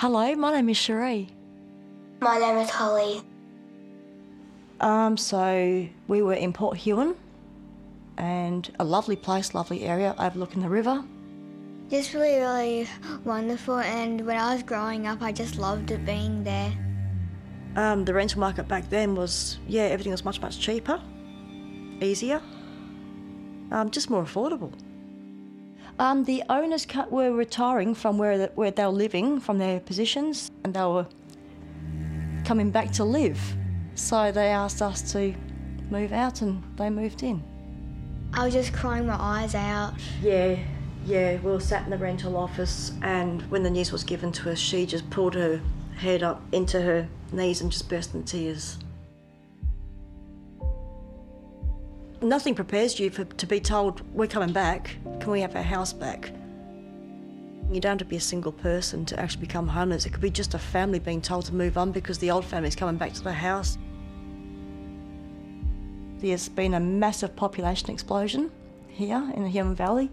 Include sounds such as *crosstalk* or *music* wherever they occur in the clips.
Hello, my name is Cherie. My name is Holly. Um, so we were in Port Huon, and a lovely place, lovely area overlooking the river. Just really, really wonderful. And when I was growing up, I just loved it being there. Um, the rental market back then was, yeah, everything was much, much cheaper, easier, um, just more affordable. Um, the owners were retiring from where, the, where they were living, from their positions, and they were coming back to live. So they asked us to move out, and they moved in. I was just crying my eyes out. Yeah, yeah, we were sat in the rental office, and when the news was given to us, she just pulled her head up into her knees and just burst into tears. Nothing prepares you for, to be told, We're coming back, can we have our house back? You don't have to be a single person to actually become homeless. It could be just a family being told to move on because the old family's coming back to the house. There's been a massive population explosion here in the Huon Valley,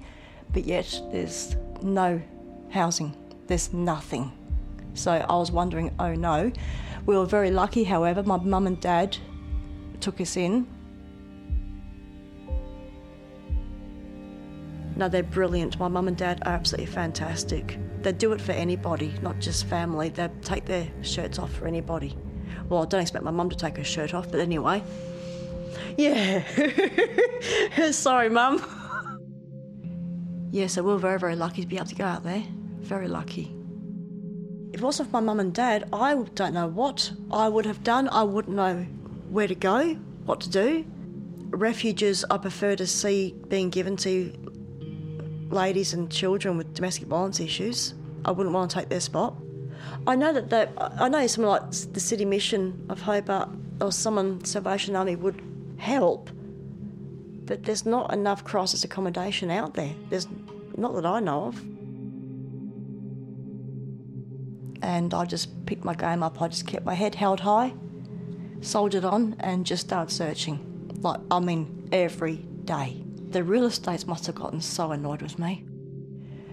but yet there's no housing. There's nothing. So I was wondering, oh no. We were very lucky, however, my mum and dad took us in. No, they're brilliant. My mum and dad are absolutely fantastic. They do it for anybody, not just family. They take their shirts off for anybody. Well, I don't expect my mum to take her shirt off, but anyway. Yeah. *laughs* Sorry, mum. yeah, so we we're very, very lucky to be able to go out there. Very lucky. If it wasn't for my mum and dad, I don't know what I would have done. I wouldn't know where to go, what to do. Refuges, I prefer to see being given to ladies and children with domestic violence issues. I wouldn't want to take their spot. I know that they, I know someone like the City Mission of Hobart or someone Salvation Army would help, but there's not enough crisis accommodation out there. There's not that I know of. And I just picked my game up. I just kept my head held high, soldiered on, and just started searching. Like, I mean, every day. The real estates must have gotten so annoyed with me.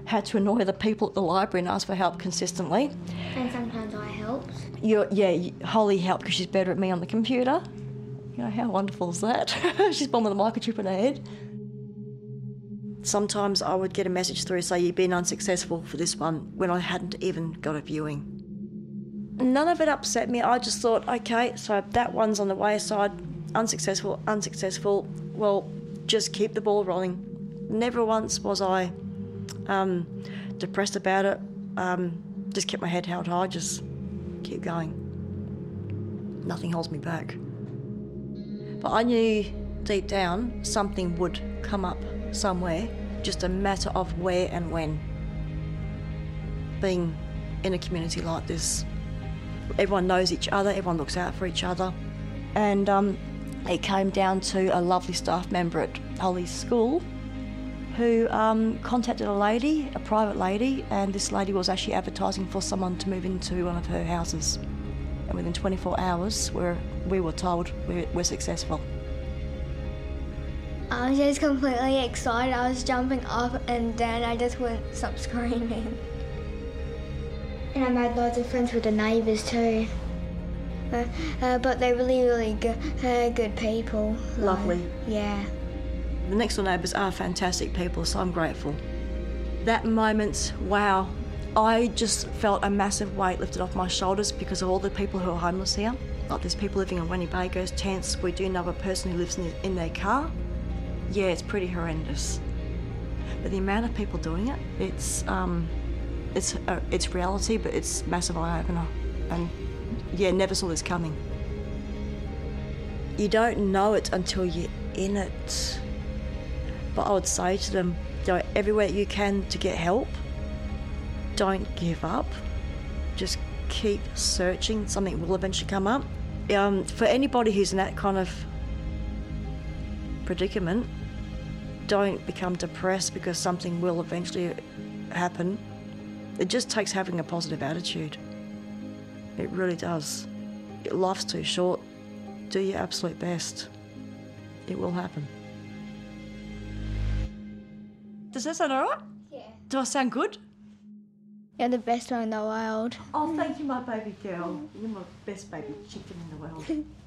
Had to annoy the people at the library and ask for help consistently. And sometimes I helped. You're, yeah, Holly helped because she's better at me on the computer. You know, how wonderful is that? *laughs* she's born with a microchip in her head. Sometimes I would get a message through say you've been unsuccessful for this one when I hadn't even got a viewing. None of it upset me. I just thought, okay, so that one's on the wayside, unsuccessful, unsuccessful. Well, just keep the ball rolling. Never once was I um, depressed about it. Um, just kept my head held high, just keep going. Nothing holds me back. But I knew deep down something would come up somewhere, just a matter of where and when. Being in a community like this, everyone knows each other, everyone looks out for each other. And um, it came down to a lovely staff member at Holly's school who um, contacted a lady, a private lady, and this lady was actually advertising for someone to move into one of her houses. And within 24 hours, we're, we were told we're, we're successful. I was just completely excited. I was jumping up and down. I just wouldn't stop screaming. And I made loads of friends with the neighbours too. Uh, uh, but they're really, really good, uh, good people. Lovely. Like, yeah. The next door neighbours are fantastic people, so I'm grateful. That moment, wow, I just felt a massive weight lifted off my shoulders because of all the people who are homeless here. Like there's people living in Winnebago's tents. We do know a person who lives in, in their car. Yeah, it's pretty horrendous. But the amount of people doing it, it's um, it's uh, it's reality, but it's massive eye opener. And yeah, never saw this coming. You don't know it until you're in it. But I would say to them, do everywhere you can to get help. Don't give up. Just keep searching. Something will eventually come up. Um, for anybody who's in that kind of predicament, don't become depressed because something will eventually happen. It just takes having a positive attitude. It really does. Life's too short. Do your absolute best. It will happen. Does that sound alright? Yeah. Do I sound good? You're the best one in the world. Oh, thank you, my baby girl. You're my best baby chicken in the world. *laughs*